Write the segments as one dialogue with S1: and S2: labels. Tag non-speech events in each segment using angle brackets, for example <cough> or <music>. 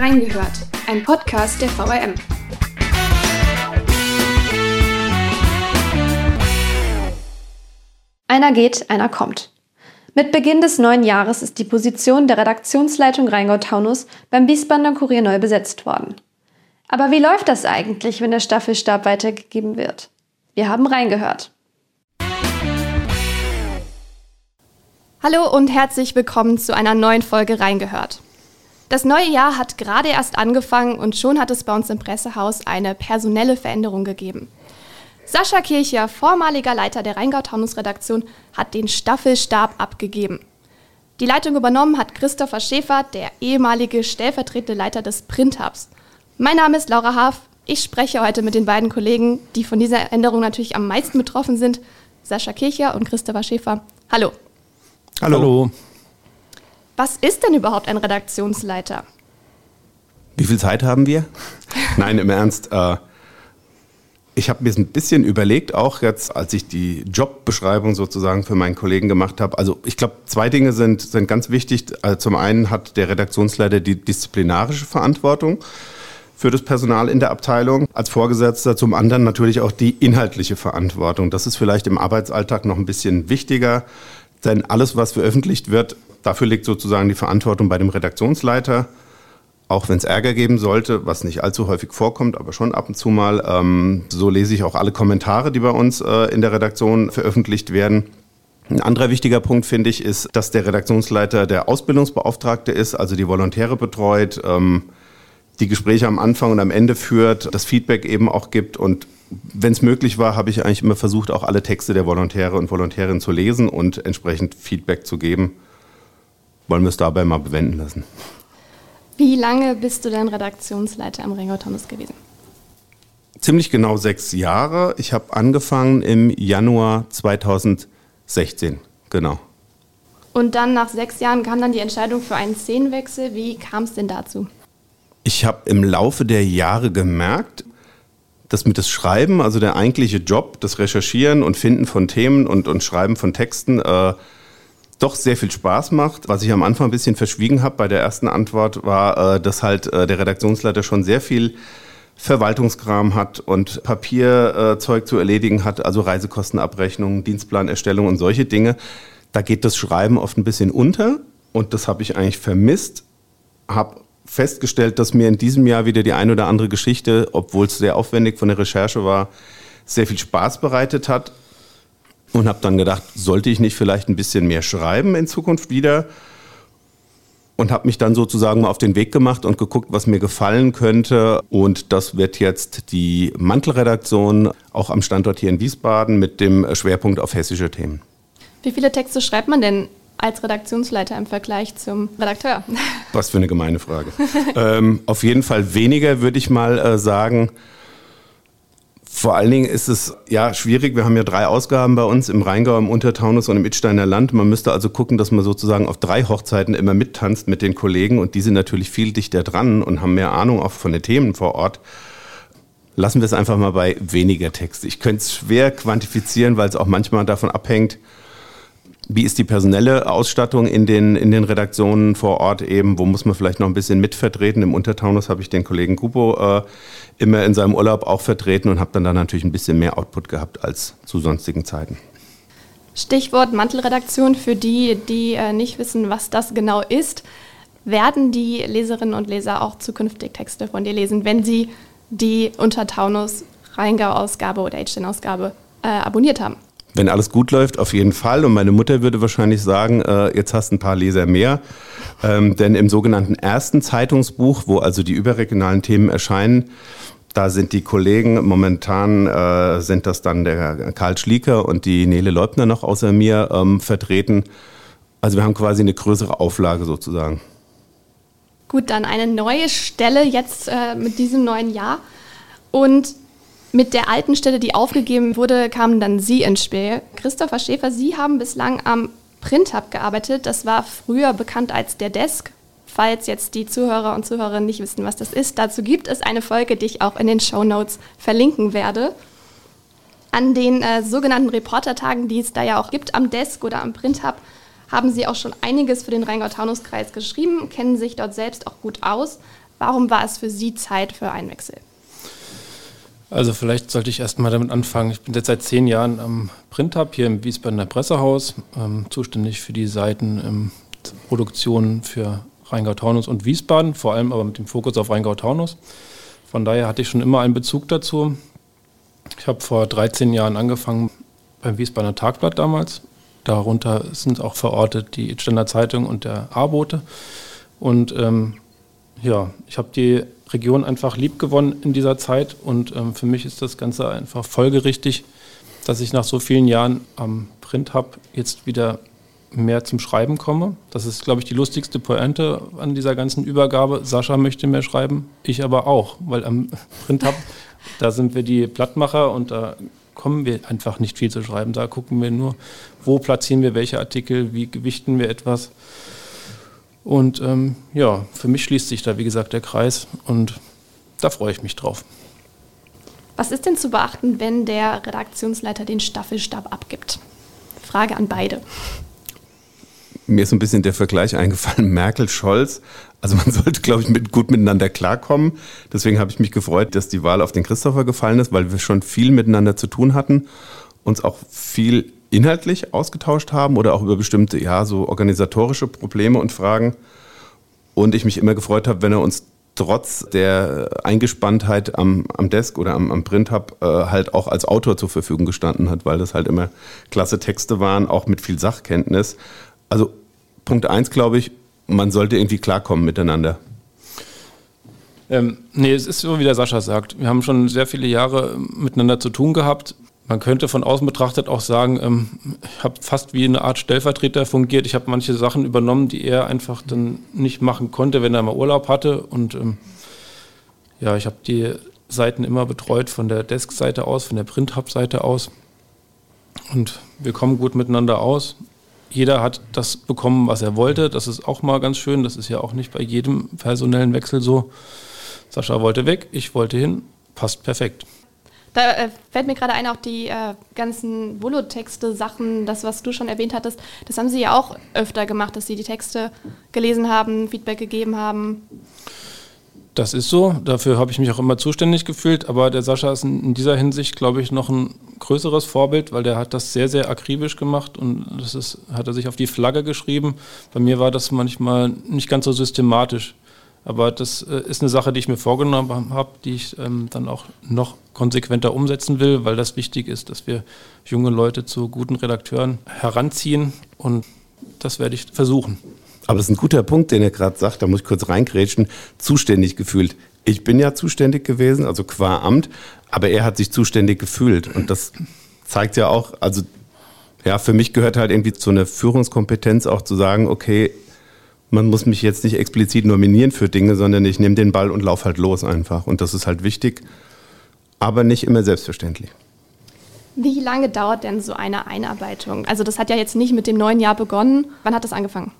S1: Reingehört, ein Podcast der VRM.
S2: Einer geht, einer kommt. Mit Beginn des neuen Jahres ist die Position der Redaktionsleitung Rheingau-Taunus beim Wiesbadener Kurier neu besetzt worden. Aber wie läuft das eigentlich, wenn der Staffelstab weitergegeben wird? Wir haben reingehört.
S3: Hallo und herzlich willkommen zu einer neuen Folge Reingehört. Das neue Jahr hat gerade erst angefangen und schon hat es bei uns im Pressehaus eine personelle Veränderung gegeben. Sascha Kircher, vormaliger Leiter der Rheingau-Taunus-Redaktion, hat den Staffelstab abgegeben. Die Leitung übernommen hat Christopher Schäfer, der ehemalige stellvertretende Leiter des Print-Hubs. Mein Name ist Laura Haaf. Ich spreche heute mit den beiden Kollegen, die von dieser Änderung natürlich am meisten betroffen sind. Sascha Kircher und Christopher Schäfer. Hallo.
S4: Hallo. Hallo.
S3: Was ist denn überhaupt ein Redaktionsleiter?
S4: Wie viel Zeit haben wir? <laughs> Nein, im Ernst. Äh, ich habe mir ein bisschen überlegt, auch jetzt, als ich die Jobbeschreibung sozusagen für meinen Kollegen gemacht habe. Also ich glaube, zwei Dinge sind, sind ganz wichtig. Also zum einen hat der Redaktionsleiter die disziplinarische Verantwortung für das Personal in der Abteilung als Vorgesetzter, zum anderen natürlich auch die inhaltliche Verantwortung. Das ist vielleicht im Arbeitsalltag noch ein bisschen wichtiger, denn alles, was veröffentlicht wird, dafür liegt sozusagen die Verantwortung bei dem Redaktionsleiter auch wenn es Ärger geben sollte, was nicht allzu häufig vorkommt, aber schon ab und zu mal. Ähm, so lese ich auch alle Kommentare, die bei uns äh, in der Redaktion veröffentlicht werden. Ein anderer wichtiger Punkt, finde ich, ist, dass der Redaktionsleiter der Ausbildungsbeauftragte ist, also die Volontäre betreut, ähm, die Gespräche am Anfang und am Ende führt, das Feedback eben auch gibt und wenn es möglich war, habe ich eigentlich immer versucht, auch alle Texte der Volontäre und Volontärinnen zu lesen und entsprechend Feedback zu geben. Wollen wir es dabei mal bewenden lassen.
S3: Wie lange bist du denn Redaktionsleiter am Ringau Thomas gewesen?
S4: Ziemlich genau sechs Jahre. Ich habe angefangen im Januar 2016, genau.
S3: Und dann nach sechs Jahren kam dann die Entscheidung für einen Szenenwechsel. Wie kam es denn dazu?
S4: Ich habe im Laufe der Jahre gemerkt, dass mit das Schreiben, also der eigentliche Job, das Recherchieren und Finden von Themen und, und Schreiben von Texten, äh, doch sehr viel Spaß macht. Was ich am Anfang ein bisschen verschwiegen habe bei der ersten Antwort, war, äh, dass halt äh, der Redaktionsleiter schon sehr viel Verwaltungskram hat und Papierzeug zu erledigen hat, also Reisekostenabrechnungen, Dienstplanerstellung und solche Dinge. Da geht das Schreiben oft ein bisschen unter und das habe ich eigentlich vermisst. Habe festgestellt, dass mir in diesem Jahr wieder die ein oder andere Geschichte, obwohl es sehr aufwendig von der Recherche war, sehr viel Spaß bereitet hat und habe dann gedacht, sollte ich nicht vielleicht ein bisschen mehr schreiben in Zukunft wieder? Und habe mich dann sozusagen mal auf den Weg gemacht und geguckt, was mir gefallen könnte. Und das wird jetzt die Mantelredaktion, auch am Standort hier in Wiesbaden, mit dem Schwerpunkt auf hessische Themen.
S3: Wie viele Texte schreibt man denn als Redaktionsleiter im Vergleich zum Redakteur?
S4: Was für eine gemeine Frage. <laughs> ähm, auf jeden Fall weniger, würde ich mal äh, sagen. Vor allen Dingen ist es ja schwierig. Wir haben ja drei Ausgaben bei uns im Rheingau, im Untertaunus und im Itzsteiner Land. Man müsste also gucken, dass man sozusagen auf drei Hochzeiten immer mittanzt mit den Kollegen und die sind natürlich viel dichter dran und haben mehr Ahnung auch von den Themen vor Ort. Lassen wir es einfach mal bei weniger Text. Ich könnte es schwer quantifizieren, weil es auch manchmal davon abhängt, wie ist die personelle Ausstattung in den, in den Redaktionen vor Ort eben? Wo muss man vielleicht noch ein bisschen mitvertreten? Im Untertaunus habe ich den Kollegen Kupo äh, immer in seinem Urlaub auch vertreten und habe dann da natürlich ein bisschen mehr Output gehabt als zu sonstigen Zeiten.
S3: Stichwort Mantelredaktion für die, die äh, nicht wissen, was das genau ist. Werden die Leserinnen und Leser auch zukünftig Texte von dir lesen, wenn sie die Untertaunus Rheingau-Ausgabe oder H-Ausgabe äh, abonniert haben?
S4: Wenn alles gut läuft, auf jeden Fall. Und meine Mutter würde wahrscheinlich sagen, äh, jetzt hast du ein paar Leser mehr. Ähm, denn im sogenannten ersten Zeitungsbuch, wo also die überregionalen Themen erscheinen, da sind die Kollegen, momentan äh, sind das dann der Karl Schlieker und die Nele Leubner noch außer mir ähm, vertreten. Also wir haben quasi eine größere Auflage sozusagen.
S3: Gut, dann eine neue Stelle jetzt äh, mit diesem neuen Jahr. Und mit der alten Stelle, die aufgegeben wurde, kamen dann Sie ins Spiel. Christopher Schäfer, Sie haben bislang am Print-Hub gearbeitet. Das war früher bekannt als der Desk. Falls jetzt die Zuhörer und Zuhörerinnen nicht wissen, was das ist, dazu gibt es eine Folge, die ich auch in den Show Notes verlinken werde. An den äh, sogenannten Reportertagen, die es da ja auch gibt, am Desk oder am Print-Hub, haben Sie auch schon einiges für den Rheingau-Taunus-Kreis geschrieben, kennen sich dort selbst auch gut aus. Warum war es für Sie Zeit für einen Wechsel?
S5: Also vielleicht sollte ich erst mal damit anfangen. Ich bin jetzt seit zehn Jahren am Printhub hier im Wiesbadener Pressehaus, ähm, zuständig für die Seiten ähm, Produktion für Rheingau-Taunus und Wiesbaden, vor allem aber mit dem Fokus auf Rheingau-Taunus. Von daher hatte ich schon immer einen Bezug dazu. Ich habe vor 13 Jahren angefangen beim Wiesbadener Tagblatt damals. Darunter sind auch verortet die Stender Zeitung und der A-Bote. Und ähm, ja, ich habe die Region einfach lieb gewonnen in dieser Zeit und ähm, für mich ist das Ganze einfach folgerichtig, dass ich nach so vielen Jahren am Print Hub jetzt wieder mehr zum Schreiben komme. Das ist, glaube ich, die lustigste Pointe an dieser ganzen Übergabe. Sascha möchte mehr schreiben, ich aber auch, weil am <laughs> Print Hub, da sind wir die Blattmacher und da kommen wir einfach nicht viel zu schreiben. Da gucken wir nur, wo platzieren wir welche Artikel, wie gewichten wir etwas. Und ähm, ja, für mich schließt sich da, wie gesagt, der Kreis und da freue ich mich drauf.
S3: Was ist denn zu beachten, wenn der Redaktionsleiter den Staffelstab abgibt? Frage an beide.
S4: Mir ist ein bisschen der Vergleich eingefallen, <laughs> Merkel-Scholz. Also man <laughs> sollte, glaube ich, mit, gut miteinander klarkommen. Deswegen habe ich mich gefreut, dass die Wahl auf den Christopher gefallen ist, weil wir schon viel miteinander zu tun hatten, uns auch viel inhaltlich ausgetauscht haben oder auch über bestimmte, ja, so organisatorische Probleme und Fragen. Und ich mich immer gefreut habe, wenn er uns trotz der Eingespanntheit am, am Desk oder am, am Print-Hub äh, halt auch als Autor zur Verfügung gestanden hat, weil das halt immer klasse Texte waren, auch mit viel Sachkenntnis. Also Punkt eins, glaube ich, man sollte irgendwie klarkommen miteinander.
S5: Ähm, nee, es ist so, wie der Sascha sagt. Wir haben schon sehr viele Jahre miteinander zu tun gehabt. Man könnte von außen betrachtet auch sagen, ähm, ich habe fast wie eine Art Stellvertreter fungiert. Ich habe manche Sachen übernommen, die er einfach dann nicht machen konnte, wenn er mal Urlaub hatte. Und ähm, ja, ich habe die Seiten immer betreut von der Desk-Seite aus, von der Print-Hub-Seite aus. Und wir kommen gut miteinander aus. Jeder hat das bekommen, was er wollte. Das ist auch mal ganz schön. Das ist ja auch nicht bei jedem personellen Wechsel so. Sascha wollte weg, ich wollte hin. Passt perfekt.
S3: Da äh, fällt mir gerade ein, auch die äh, ganzen Volotexte, Sachen, das, was du schon erwähnt hattest, das haben sie ja auch öfter gemacht, dass sie die Texte gelesen haben, Feedback gegeben haben.
S5: Das ist so, dafür habe ich mich auch immer zuständig gefühlt, aber der Sascha ist in dieser Hinsicht, glaube ich, noch ein größeres Vorbild, weil der hat das sehr, sehr akribisch gemacht und das ist, hat er sich auf die Flagge geschrieben. Bei mir war das manchmal nicht ganz so systematisch. Aber das äh, ist eine Sache, die ich mir vorgenommen habe, die ich ähm, dann auch noch konsequenter umsetzen will, weil das wichtig ist, dass wir junge Leute zu guten Redakteuren heranziehen und das werde ich versuchen.
S4: Aber das ist ein guter Punkt, den er gerade sagt, da muss ich kurz reingrätschen, zuständig gefühlt. Ich bin ja zuständig gewesen, also qua Amt, aber er hat sich zuständig gefühlt und das zeigt ja auch, also ja, für mich gehört halt irgendwie zu einer Führungskompetenz auch zu sagen, okay, man muss mich jetzt nicht explizit nominieren für Dinge, sondern ich nehme den Ball und laufe halt los einfach. Und das ist halt wichtig, aber nicht immer selbstverständlich.
S3: Wie lange dauert denn so eine Einarbeitung? Also das hat ja jetzt nicht mit dem neuen Jahr begonnen. Wann hat das angefangen?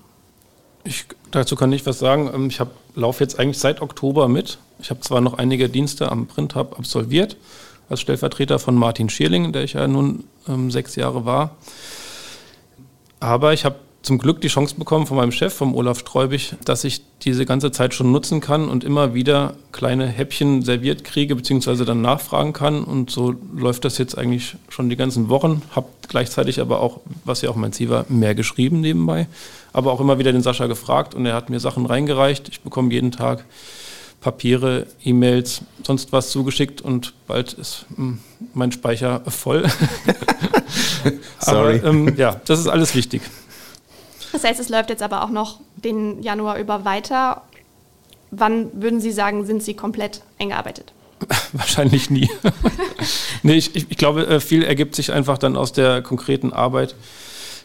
S5: Ich, dazu kann ich was sagen. Ähm, ich laufe jetzt eigentlich seit Oktober mit. Ich habe zwar noch einige Dienste am Print Hub absolviert, als Stellvertreter von Martin Schierling, der ich ja nun ähm, sechs Jahre war. Aber ich habe zum Glück die Chance bekommen von meinem Chef, vom Olaf Streubig, dass ich diese ganze Zeit schon nutzen kann und immer wieder kleine Häppchen serviert kriege, beziehungsweise dann nachfragen kann. Und so läuft das jetzt eigentlich schon die ganzen Wochen. Hab gleichzeitig aber auch, was ja auch mein Ziel war, mehr geschrieben nebenbei. Aber auch immer wieder den Sascha gefragt und er hat mir Sachen reingereicht. Ich bekomme jeden Tag Papiere, E-Mails, sonst was zugeschickt und bald ist hm, mein Speicher voll. <laughs>
S4: Sorry.
S5: Aber, ähm, ja, das ist alles wichtig.
S3: Das heißt, es läuft jetzt aber auch noch den Januar über weiter. Wann würden Sie sagen, sind Sie komplett eingearbeitet? <laughs>
S5: Wahrscheinlich nie. <laughs> nee, ich, ich, glaube, äh, viel ergibt sich einfach dann aus der konkreten Arbeit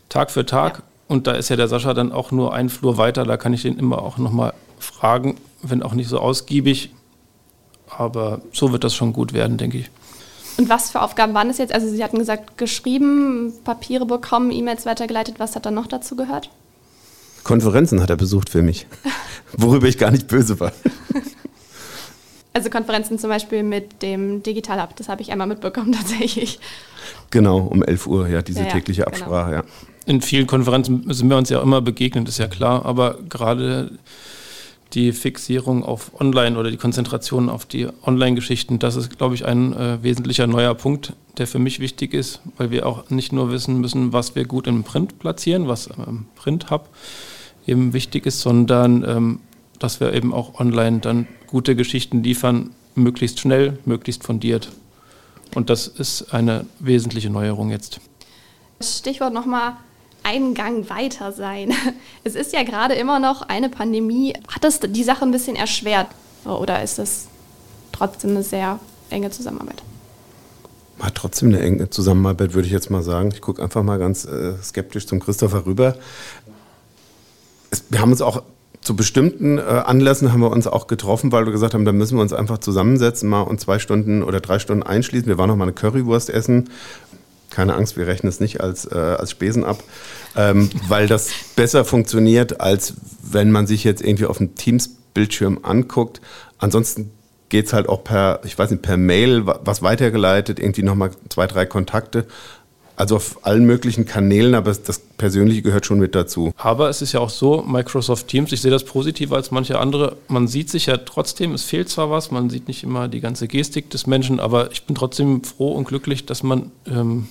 S5: Tag für Tag. Ja. Und da ist ja der Sascha dann auch nur ein Flur weiter. Da kann ich den immer auch nochmal fragen, wenn auch nicht so ausgiebig. Aber so wird das schon gut werden, denke ich.
S3: Und was für Aufgaben waren es jetzt? Also Sie hatten gesagt, geschrieben, Papiere bekommen, E-Mails weitergeleitet. Was hat dann noch dazu gehört?
S4: Konferenzen hat er besucht für mich, <laughs> worüber ich gar nicht böse war.
S3: Also Konferenzen zum Beispiel mit dem Digital Hub, das habe ich einmal mitbekommen <laughs> tatsächlich.
S4: Genau, um 11 Uhr, ja, diese ja, tägliche genau. Absprache, genau. ja.
S5: In vielen Konferenzen sind wir uns ja immer begegnet, ist ja klar, aber gerade die Fixierung auf Online oder die Konzentration auf die Online-Geschichten, das ist, glaube ich, ein äh, wesentlicher neuer Punkt, der für mich wichtig ist, weil wir auch nicht nur wissen müssen, was wir gut im Print platzieren, was im Print-Hub eben wichtig ist, sondern ähm, dass wir eben auch online dann gute Geschichten liefern, möglichst schnell, möglichst fundiert. Und das ist eine wesentliche Neuerung jetzt.
S3: Stichwort nochmal einen Gang weiter sein. <laughs> Es ist ja gerade immer noch eine Pandemie. Hat das die Sache ein bisschen erschwert oder ist das trotzdem eine sehr enge Zusammenarbeit?
S4: Hat trotzdem eine enge Zusammenarbeit, würde ich jetzt mal sagen. Ich gucke einfach mal ganz äh, skeptisch zum Christopher rüber. Es, wir haben uns auch zu bestimmten äh, Anlässen haben wir uns auch getroffen, weil wir gesagt haben, da müssen wir uns einfach zusammensetzen, mal und zwei Stunden oder drei Stunden einschließen. Wir waren noch mal eine Currywurst essen keine Angst, wir rechnen es nicht als, äh, als Spesen ab, ähm, weil das besser funktioniert, als wenn man sich jetzt irgendwie auf dem Teams-Bildschirm anguckt. Ansonsten geht es halt auch per, ich weiß nicht, per Mail was weitergeleitet, irgendwie nochmal zwei, drei Kontakte. Also auf allen möglichen Kanälen, aber das Persönliche gehört schon mit dazu.
S5: Aber es ist ja auch so, Microsoft Teams, ich sehe das positiver als manche andere. Man sieht sich ja trotzdem, es fehlt zwar was, man sieht nicht immer die ganze Gestik des Menschen, aber ich bin trotzdem froh und glücklich, dass man ähm,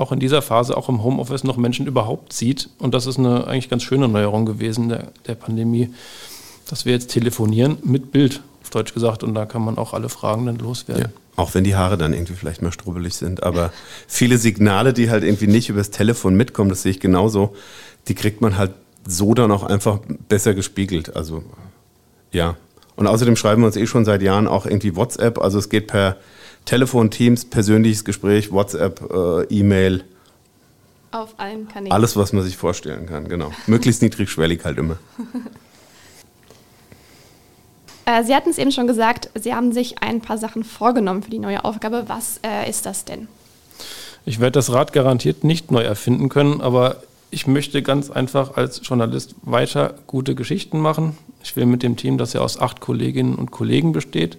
S5: auch in dieser Phase, auch im Homeoffice, noch Menschen überhaupt sieht. Und das ist eine eigentlich ganz schöne Neuerung gewesen der, der Pandemie, dass wir jetzt telefonieren mit Bild, auf Deutsch gesagt. Und da kann man auch alle Fragen dann loswerden. Ja,
S4: auch wenn die Haare dann irgendwie vielleicht mal strubbelig sind. Aber viele Signale, die halt irgendwie nicht übers Telefon mitkommen, das sehe ich genauso, die kriegt man halt so dann auch einfach besser gespiegelt. Also ja. Und außerdem schreiben wir uns eh schon seit Jahren auch irgendwie WhatsApp. Also es geht per Telefon, Teams, persönliches Gespräch, WhatsApp, äh, E-Mail.
S3: Auf allen Kanälen.
S4: Alles, was man sich vorstellen kann, genau. Möglichst niedrigschwellig halt immer. <laughs>
S3: äh, Sie hatten es eben schon gesagt, Sie haben sich ein paar Sachen vorgenommen für die neue Aufgabe. Was äh, ist das denn?
S5: Ich werde das Rad garantiert nicht neu erfinden können, aber ich möchte ganz einfach als Journalist weiter gute Geschichten machen. Ich will mit dem Team, das ja aus acht Kolleginnen und Kollegen besteht,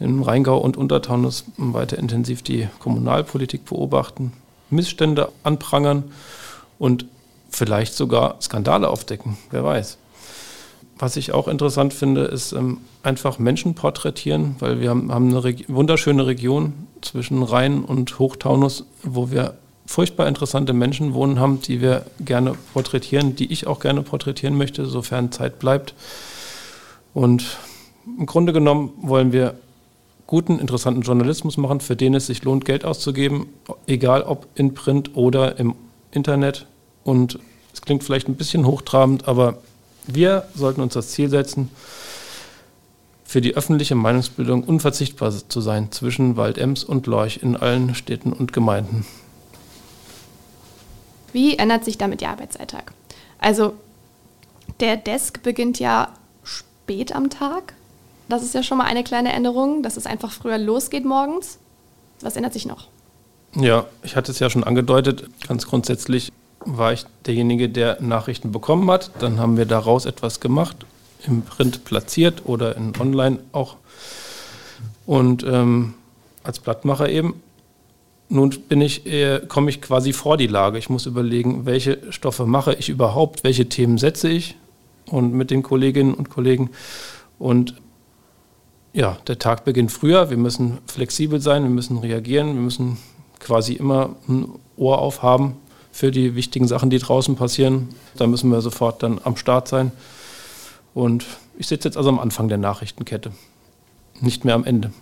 S5: im Rheingau und Untertaunus weiter intensiv die Kommunalpolitik beobachten, Missstände anprangern und vielleicht sogar Skandale aufdecken, wer weiß. Was ich auch interessant finde, ist ähm, einfach Menschen porträtieren, weil wir haben, haben eine Reg wunderschöne Region zwischen Rhein und Hochtaunus, wo wir furchtbar interessante Menschen wohnen haben, die wir gerne porträtieren, die ich auch gerne porträtieren möchte, sofern Zeit bleibt. Und im Grunde genommen wollen wir guten, interessanten Journalismus machen, für den es sich lohnt, Geld auszugeben, egal ob in Print oder im Internet. Und es klingt vielleicht ein bisschen hochtrabend, aber wir sollten uns das Ziel setzen, für die öffentliche Meinungsbildung unverzichtbar zu sein zwischen Waldems und Lorch in allen Städten und Gemeinden.
S3: Wie ändert sich damit der Arbeitsalltag? Also der Desk beginnt ja spät am Tag. Das ist ja schon mal eine kleine Änderung, dass es einfach früher losgeht morgens. Was ändert sich noch?
S5: Ja, ich hatte es ja schon angedeutet. Ganz grundsätzlich war ich derjenige, der Nachrichten bekommen hat. Dann haben wir daraus etwas gemacht, im Print platziert oder in Online auch. Und ähm, als Blattmacher eben. Nun bin ich, äh, komme ich quasi vor die Lage. Ich muss überlegen, welche Stoffe mache ich überhaupt, welche Themen setze ich und mit den Kolleginnen und Kollegen. Und ja, der Tag beginnt früher, wir müssen flexibel sein, wir müssen reagieren, wir müssen quasi immer ein Ohr aufhaben für die wichtigen Sachen, die draußen passieren. Da müssen wir sofort dann am Start sein. Und ich sitze jetzt also am Anfang der Nachrichtenkette, nicht mehr am Ende.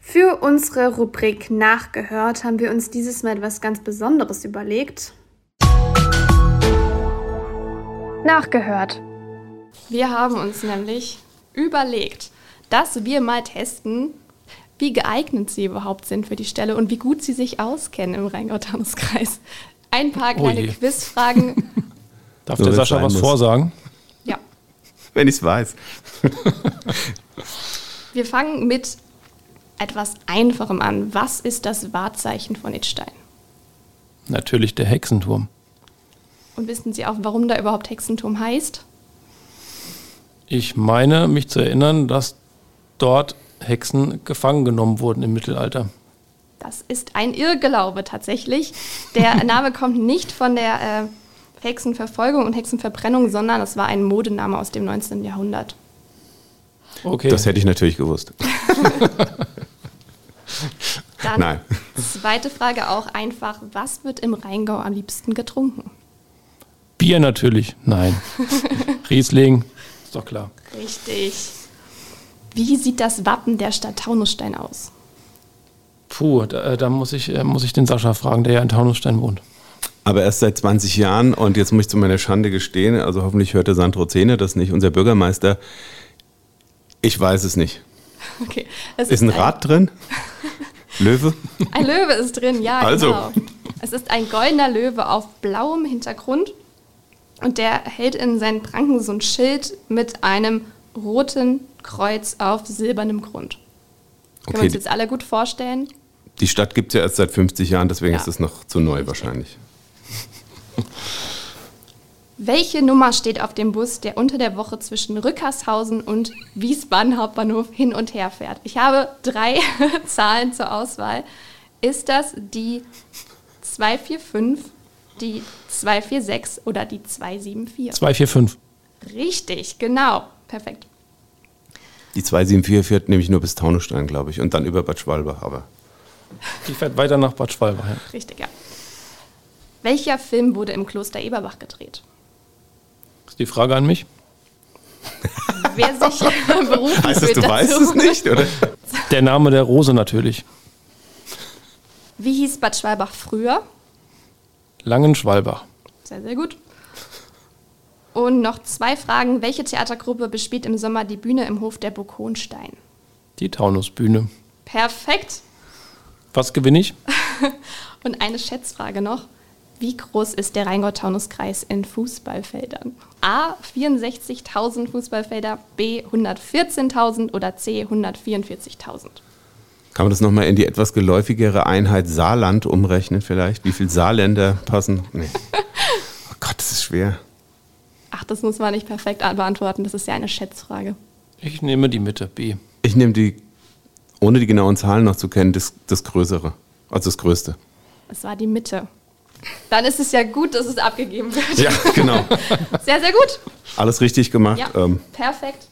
S2: Für unsere Rubrik Nachgehört haben wir uns dieses Mal etwas ganz Besonderes überlegt. Nachgehört.
S3: Wir haben uns nämlich überlegt, dass wir mal testen, wie geeignet sie überhaupt sind für die Stelle und wie gut sie sich auskennen im Rheingau-Taunus-Kreis. Ein paar kleine oh Quizfragen. <laughs>
S5: Darf so, der Sascha was muss. vorsagen?
S3: Ja.
S4: Wenn ich es weiß. <laughs>
S3: wir fangen mit etwas Einfachem an. Was ist das Wahrzeichen von Itstein?
S5: Natürlich der Hexenturm.
S3: Und wissen Sie auch, warum da überhaupt Hexenturm heißt?
S5: Ich meine, mich zu erinnern, dass dort Hexen gefangen genommen wurden im Mittelalter.
S3: Das ist ein Irrglaube tatsächlich. Der <laughs> Name kommt nicht von der äh, Hexenverfolgung und Hexenverbrennung, sondern es war ein Modename aus dem 19. Jahrhundert.
S5: Okay.
S4: Das hätte ich natürlich gewusst. <laughs> <laughs>
S3: Dann
S4: Nein.
S3: zweite Frage auch einfach, was wird im Rheingau am liebsten getrunken?
S5: Bier natürlich. Nein. Riesling. Ist doch klar.
S3: Richtig. Wie sieht das Wappen der Stadt Taunusstein aus?
S5: Puh, da, äh, da muss, ich, äh, muss ich den Sascha fragen, der ja in Taunusstein wohnt.
S4: Aber erst seit 20 Jahren und jetzt muss ich zu meiner Schande gestehen, also hoffentlich hörte Sandro Zähne das nicht, unser Bürgermeister. Ich weiß es nicht.
S3: Okay. Es
S4: Ist ein Rad drin? Löwe?
S3: Ein Löwe ist drin, ja,
S4: Also.
S3: genau. Es ist ein goldener Löwe auf blauem Hintergrund und der hält in seinen Pranken so ein Schild mit einem roten Kreuz auf silbernem Grund. Können wir
S4: Okay,
S3: uns jetzt alle gut vorstellen?
S4: die Stadt gibt es ja erst seit 50 Jahren, deswegen
S3: Ja.
S4: ist es noch zu neu wahrscheinlich. <laughs>
S3: Welche Nummer steht auf dem Bus, der unter der Woche zwischen Rückershausen und Wiesbaden Hauptbahnhof hin und her fährt? Ich habe drei <laughs> Zahlen zur Auswahl. Ist das die 245, die 246 oder die 274?
S5: 245.
S3: Richtig, genau. Perfekt.
S4: Die 274 fährt nämlich nur bis Taunusstein, glaube ich, und dann über Bad Schwalbach, aber
S5: Die fährt weiter nach Bad Schwalbach. Ja.
S3: Richtig, ja. Welcher Film wurde im Kloster Eberbach gedreht?
S5: Ist die Frage an mich? <laughs>
S3: Wer sich berufen
S4: heißt das, du
S3: dazu?
S4: weißt es nicht, oder?
S5: Der Name der Rose natürlich.
S3: Wie hieß Bad Schwalbach früher?
S5: Langenschwalbach.
S3: Sehr, sehr gut. Und noch zwei Fragen. Welche Theatergruppe bespielt im Sommer die Bühne im Hof der Burg Hohenstein?
S5: Die Taunusbühne.
S3: Perfekt.
S5: Was gewinne ich? <laughs>
S3: Und eine Schätzfrage noch. Wie groß ist der Rheingau-Taunus-Kreis in Fußballfeldern? A. 64.000 Fußballfelder, B. 114.000 oder C. 144.000?
S4: Kann man das nochmal in die etwas geläufigere Einheit Saarland umrechnen vielleicht? Wie viele Saarländer passen? Nee. <laughs> Oh Gott, das ist schwer.
S3: Ach, das muss man nicht perfekt beantworten. Das ist ja eine Schätzfrage.
S5: Ich nehme die Mitte, B.
S4: Ich nehme die, ohne die genauen Zahlen noch zu kennen, das, das Größere. Also das Größte.
S3: Es war die Mitte. Dann ist es ja gut, dass es abgegeben wird.
S4: Ja, genau.
S3: Sehr, sehr gut.
S4: Alles richtig gemacht.
S3: Ja,
S4: Ähm,
S3: perfekt.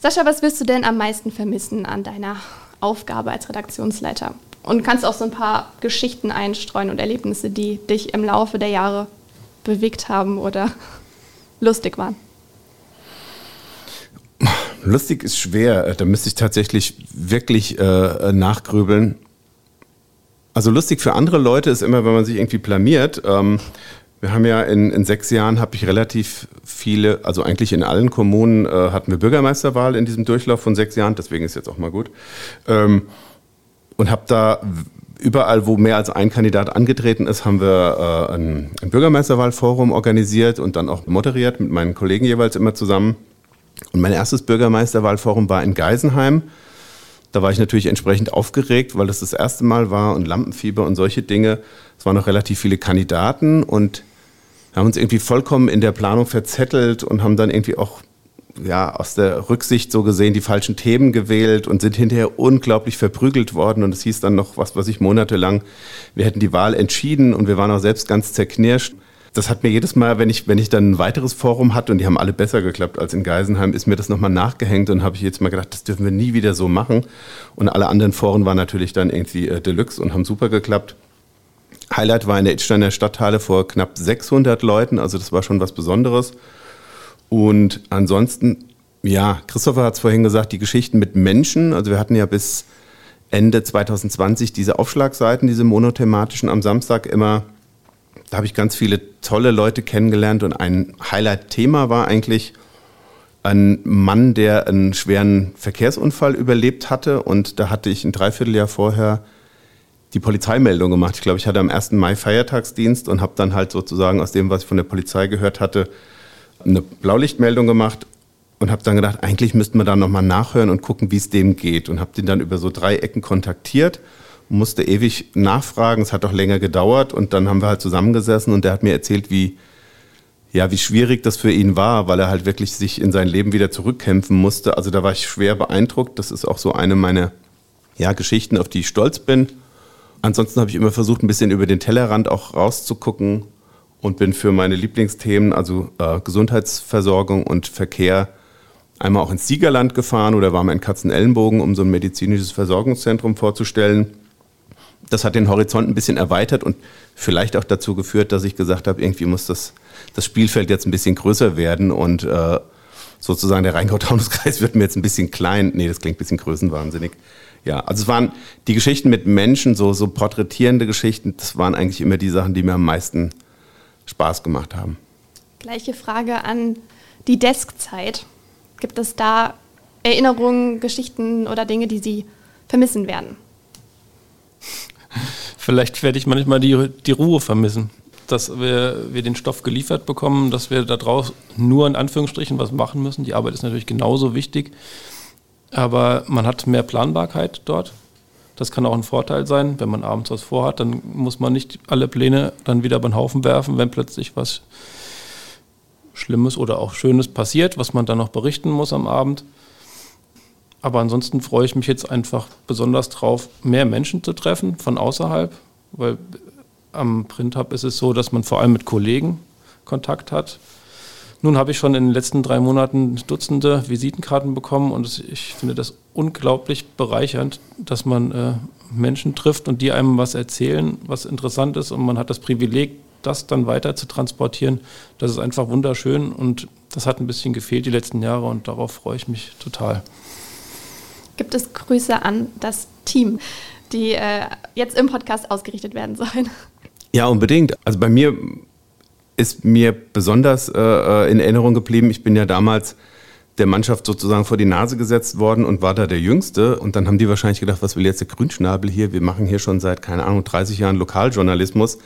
S3: Sascha, was wirst du denn am meisten vermissen an deiner Aufgabe als Redaktionsleiter? Und kannst auch so ein paar Geschichten einstreuen und Erlebnisse, die dich im Laufe der Jahre bewegt haben oder lustig waren.
S4: lustig ist schwer. Äh, Da müsste ich tatsächlich wirklich äh, nachgrübeln. Also lustig für andere Leute ist immer, wenn man sich irgendwie blamiert. Ähm, wir haben ja in, in sechs Jahren habe ich relativ viele, also eigentlich in allen Kommunen äh, hatten wir Bürgermeisterwahl in diesem Durchlauf von sechs Jahren, deswegen ist jetzt auch mal gut. Ähm, und habe da überall, wo mehr als ein Kandidat angetreten ist, haben wir äh, ein, ein Bürgermeisterwahlforum organisiert und dann auch moderiert mit meinen Kollegen jeweils immer zusammen. Und mein erstes Bürgermeisterwahlforum war in Geisenheim. Da war ich natürlich entsprechend aufgeregt, weil das das erste Mal war und Lampenfieber und solche Dinge. Es waren noch relativ viele Kandidaten und haben uns irgendwie vollkommen in der Planung verzettelt und haben dann irgendwie auch ja, aus der Rücksicht so gesehen die falschen Themen gewählt und sind hinterher unglaublich verprügelt worden. Und es hieß dann noch, was weiß ich, monatelang, wir hätten die Wahl entschieden und wir waren auch selbst ganz zerknirscht. Das hat mir jedes Mal, wenn ich, wenn ich dann ein weiteres Forum hatte und die haben alle besser geklappt als in Geisenheim, ist mir das nochmal nachgehängt und habe ich jetzt mal gedacht, das dürfen wir nie wieder so machen. Und alle anderen Foren waren natürlich dann irgendwie äh, Deluxe und haben super geklappt. Highlight war in der Idsteiner Stadthalle vor knapp 600 Leuten, also das war schon was Besonderes. Und ansonsten, ja, Christopher hat es vorhin gesagt, die Geschichten mit Menschen. Also wir hatten ja bis Ende 2020 diese Aufschlagseiten, diese monothematischen am Samstag immer. Da habe ich ganz viele tolle Leute kennengelernt und ein Highlight-Thema war eigentlich ein Mann, der einen schweren Verkehrsunfall überlebt hatte. Und da hatte ich ein Dreivierteljahr vorher die Polizeimeldung gemacht. Ich glaube, ich hatte am 1. Mai Feiertagsdienst und habe dann halt sozusagen aus dem, was ich von der Polizei gehört hatte, eine Blaulichtmeldung gemacht und habe dann gedacht, eigentlich müssten wir da nochmal nachhören und gucken, wie es dem geht. Und habe den dann über so drei Ecken kontaktiert, musste ewig nachfragen, es hat auch länger gedauert und dann haben wir halt zusammengesessen und der hat mir erzählt, wie, ja, wie schwierig das für ihn war, weil er halt wirklich sich in sein Leben wieder zurückkämpfen musste. Also da war ich schwer beeindruckt. Das ist auch so eine meiner ja, Geschichten, auf die ich stolz bin. Ansonsten habe ich immer versucht, ein bisschen über den Tellerrand auch rauszugucken und bin für meine Lieblingsthemen, also äh, Gesundheitsversorgung und Verkehr, einmal auch ins Siegerland gefahren oder war mal in Katzenellenbogen, um so ein medizinisches Versorgungszentrum vorzustellen. Das hat den Horizont ein bisschen erweitert und vielleicht auch dazu geführt, dass ich gesagt habe, irgendwie muss das, das Spielfeld jetzt ein bisschen größer werden und äh, sozusagen der Rheingau-Taunus-Kreis wird mir jetzt ein bisschen klein. Nee, das klingt ein bisschen größenwahnsinnig. Ja, also es waren die Geschichten mit Menschen, so, so porträtierende Geschichten, das waren eigentlich immer die Sachen, die mir am meisten Spaß gemacht haben.
S3: Gleiche Frage an die Deskzeit. Gibt es da Erinnerungen, Geschichten oder Dinge, die Sie vermissen werden? <laughs>
S5: Vielleicht werde ich manchmal die, die Ruhe vermissen, dass wir, wir den Stoff geliefert bekommen, dass wir da draus nur in Anführungsstrichen was machen müssen. Die Arbeit ist natürlich genauso wichtig, aber man hat mehr Planbarkeit dort. Das kann auch ein Vorteil sein, wenn man abends was vorhat, dann muss man nicht alle Pläne dann wieder den Haufen werfen, wenn plötzlich was Schlimmes oder auch Schönes passiert, was man dann noch berichten muss am Abend. Aber ansonsten freue ich mich jetzt einfach besonders drauf, mehr Menschen zu treffen von außerhalb, weil am Print Hub ist es so, dass man vor allem mit Kollegen Kontakt hat. Nun habe ich schon in den letzten drei Monaten Dutzende Visitenkarten bekommen und ich finde das unglaublich bereichernd, dass man äh, Menschen trifft und die einem was erzählen, was interessant ist und man hat das Privileg, das dann weiter zu transportieren. Das ist einfach wunderschön und das hat ein bisschen gefehlt die letzten Jahre und darauf freue ich mich total.
S3: Gibt es Grüße an das Team, die äh, jetzt im Podcast ausgerichtet werden sollen?
S4: Ja, unbedingt. Also bei mir ist mir besonders äh, äh, in Erinnerung geblieben. Ich bin ja damals der Mannschaft sozusagen vor die Nase gesetzt worden und war da der Jüngste. Und dann haben die wahrscheinlich gedacht, was will jetzt der Grünschnabel hier? Wir machen hier schon seit, keine Ahnung, 30 Jahren Lokaljournalismus.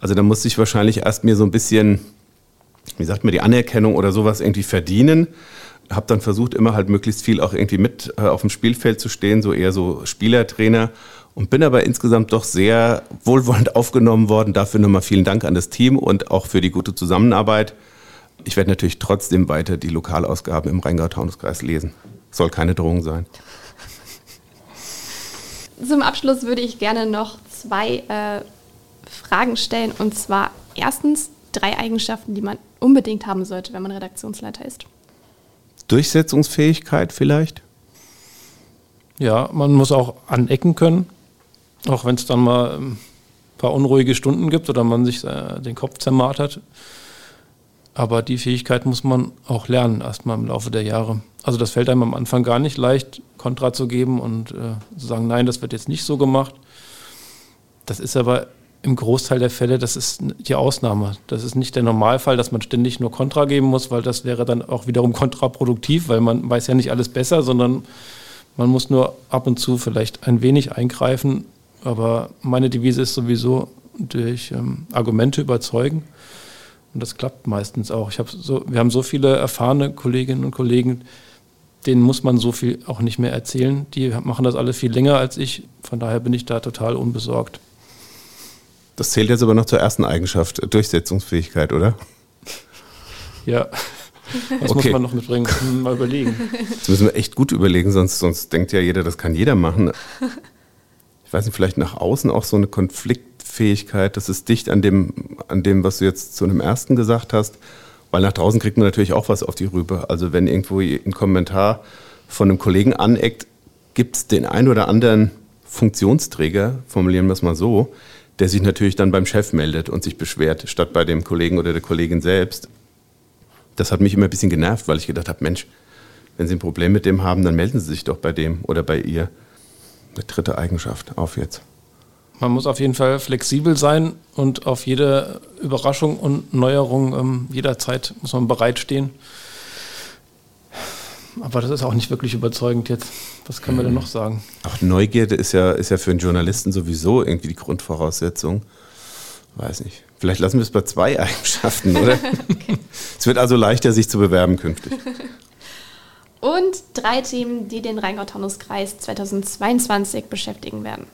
S4: Also da musste ich wahrscheinlich erst mir so ein bisschen, wie sagt man, die Anerkennung oder sowas irgendwie verdienen. Habe dann versucht, immer halt möglichst viel auch irgendwie mit äh, auf dem Spielfeld zu stehen, so eher so Spielertrainer und bin aber insgesamt doch sehr wohlwollend aufgenommen worden. Dafür nochmal vielen Dank an das Team und auch für die gute Zusammenarbeit. Ich werde natürlich trotzdem weiter die Lokalausgaben im Rheingau-Taunus-Kreis lesen. Soll keine Drohung sein.
S3: Zum Abschluss würde ich gerne noch zwei äh, Fragen stellen. Und zwar erstens drei Eigenschaften, die man unbedingt haben sollte, wenn man Redaktionsleiter ist.
S4: Durchsetzungsfähigkeit vielleicht?
S5: Ja, man muss auch anecken können. Auch wenn es dann mal ein paar unruhige Stunden gibt oder man sich äh, den Kopf zermartert. Aber die Fähigkeit muss man auch lernen, erstmal im Laufe der Jahre. Also das fällt einem am Anfang gar nicht leicht, Kontra zu geben und äh, zu sagen, nein, das wird jetzt nicht so gemacht. Das ist aber im Großteil der Fälle, das ist die Ausnahme. Das ist nicht der Normalfall, dass man ständig nur Kontra geben muss, weil das wäre dann auch wiederum <laughs> kontraproduktiv, weil man weiß ja nicht alles besser, sondern man muss nur ab und zu vielleicht ein wenig eingreifen aber meine Devise ist sowieso durch ähm, Argumente überzeugen. Und das klappt meistens auch. Ich hab so, wir haben so viele erfahrene Kolleginnen und Kollegen, denen muss man so viel auch nicht mehr erzählen. Die machen das alle viel länger als ich. Von daher bin ich da total unbesorgt.
S4: Das zählt jetzt aber noch zur ersten Eigenschaft, Durchsetzungsfähigkeit, oder?
S5: Ja. Das okay. muss man noch mitbringen. Mal überlegen.
S4: Das müssen wir echt gut überlegen, sonst, sonst denkt ja jeder, das kann jeder machen weiß nicht, vielleicht nach außen auch so eine Konfliktfähigkeit, das ist dicht an dem, an dem, was du jetzt zu einem ersten gesagt hast, weil nach draußen kriegt man natürlich auch was auf die Rübe. Also wenn irgendwo ein Kommentar von einem Kollegen aneckt, gibt es den einen oder anderen Funktionsträger, formulieren wir es mal so, der sich natürlich dann beim Chef meldet und sich beschwert, statt bei dem Kollegen oder der Kollegin selbst. Das hat mich immer ein bisschen genervt, weil ich gedacht habe, Mensch, wenn Sie ein Problem mit dem haben, dann melden Sie sich doch bei dem oder bei ihr eine dritte Eigenschaft. Auf jetzt.
S5: Man muss auf jeden Fall flexibel sein und auf jede Überraschung und Neuerung ähm, jederzeit muss man bereitstehen. Aber das ist auch nicht wirklich überzeugend jetzt. Was können wir denn noch sagen?
S4: Auch Neugierde ist ja, ist ja für einen Journalisten sowieso irgendwie die Grundvoraussetzung. Weiß nicht. Vielleicht lassen wir es bei zwei <laughs> Eigenschaften, oder? <laughs> okay. Es wird also leichter, sich zu bewerben künftig. <laughs>
S3: und drei Themen, die den Rheingau-Taunus-Kreis 2022 beschäftigen werden.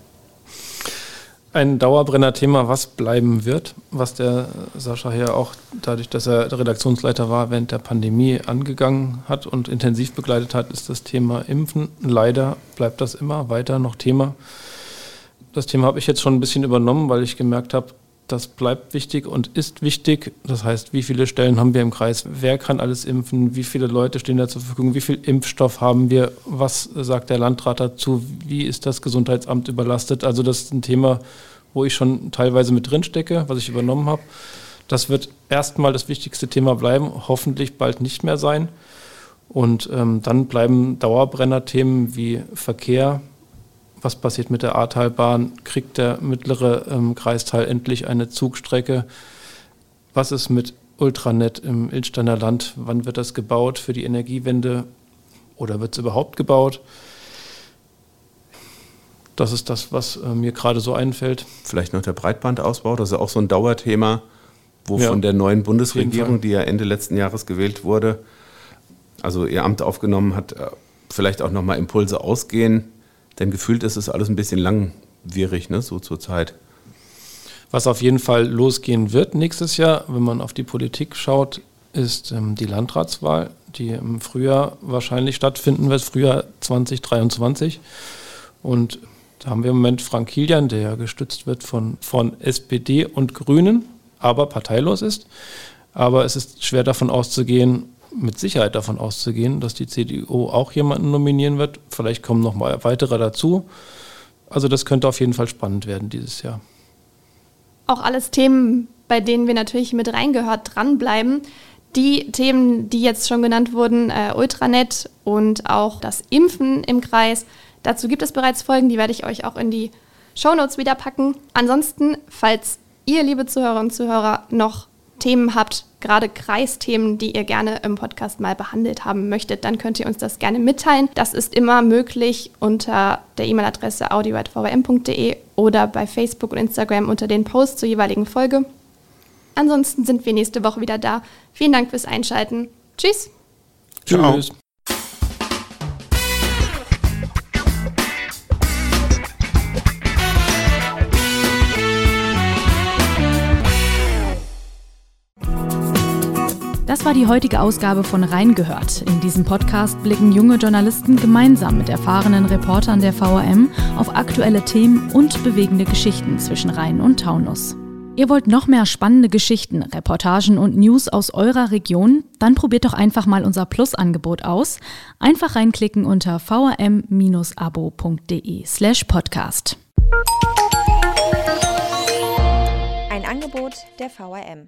S5: Ein Dauerbrenner-Thema, was bleiben wird, was der Sascha hier auch dadurch, dass er Redaktionsleiter war, während der Pandemie angegangen hat und intensiv begleitet hat, ist das Thema Impfen. Leider bleibt das immer weiter noch Thema. Das Thema habe ich jetzt schon ein bisschen übernommen, weil ich gemerkt habe, Das bleibt wichtig und ist wichtig. Das heißt, wie viele Stellen haben wir im Kreis? Wer kann alles impfen? Wie viele Leute stehen da zur Verfügung? Wie viel Impfstoff haben wir? Was sagt der Landrat dazu? Wie ist das Gesundheitsamt überlastet? Also das ist ein Thema, wo ich schon teilweise mit drin stecke, was ich übernommen habe. Das wird erstmal das wichtigste Thema bleiben, hoffentlich bald nicht mehr sein. Und ähm, dann bleiben Dauerbrennerthemen wie Verkehr. Was passiert mit der Ahrtalbahn? Kriegt der mittlere ähm, Kreisteil endlich eine Zugstrecke? Was ist mit Ultranet im Ilsteiner Land? Wann wird das gebaut für die Energiewende? Oder wird es überhaupt gebaut? Das ist das, was äh, mir gerade so einfällt.
S4: Vielleicht noch der Breitbandausbau, das ist auch so ein Dauerthema, wo ja, von der neuen Bundesregierung, die ja Ende letzten Jahres gewählt wurde, also ihr Amt aufgenommen hat, äh, vielleicht auch nochmal Impulse ausgehen. Denn gefühlt ist es alles ein bisschen langwierig, ne, so zur Zeit.
S5: Was auf jeden Fall losgehen wird nächstes Jahr, wenn man auf die Politik schaut, ist ähm, die Landratswahl, die im Frühjahr wahrscheinlich stattfinden wird, Frühjahr 2023. Und da haben wir im Moment Frank Kilian, der ja gestützt wird von, von SPD und Grünen, aber parteilos ist. Aber es ist schwer davon auszugehen, mit Sicherheit davon auszugehen, dass die CDU auch jemanden nominieren wird. Vielleicht kommen noch mal weitere dazu. Also das könnte auf jeden Fall spannend werden dieses Jahr.
S3: Auch alles Themen, bei denen wir natürlich mit reingehört, dranbleiben. Die Themen, die jetzt schon genannt wurden, äh, Ultranet und auch das Impfen im Kreis, Dazu gibt es bereits Folgen, die werde ich euch auch in die Shownotes wieder packen. Ansonsten, falls ihr, liebe Zuhörerinnen und Zuhörer, noch Themen habt, gerade Kreisthemen, die ihr gerne im Podcast mal behandelt haben möchtet, dann könnt ihr uns das gerne mitteilen. Das ist immer möglich unter der E-Mail-Adresse audio.vwm.de oder bei Facebook und Instagram unter den Posts zur jeweiligen Folge. Ansonsten sind wir nächste Woche wieder da. Vielen Dank fürs Einschalten. Tschüss.
S5: Tschüss.
S6: Das war die heutige Ausgabe von Reingehört. In diesem Podcast blicken junge Journalisten gemeinsam mit erfahrenen Reportern der VRM auf aktuelle Themen und bewegende Geschichten zwischen Rhein und Taunus. Ihr wollt noch mehr spannende Geschichten, Reportagen und News aus eurer Region? Dann probiert doch einfach mal unser Plus-Angebot aus. Einfach reinklicken unter vrm-abo.de slash podcast.
S7: Ein Angebot der VRM.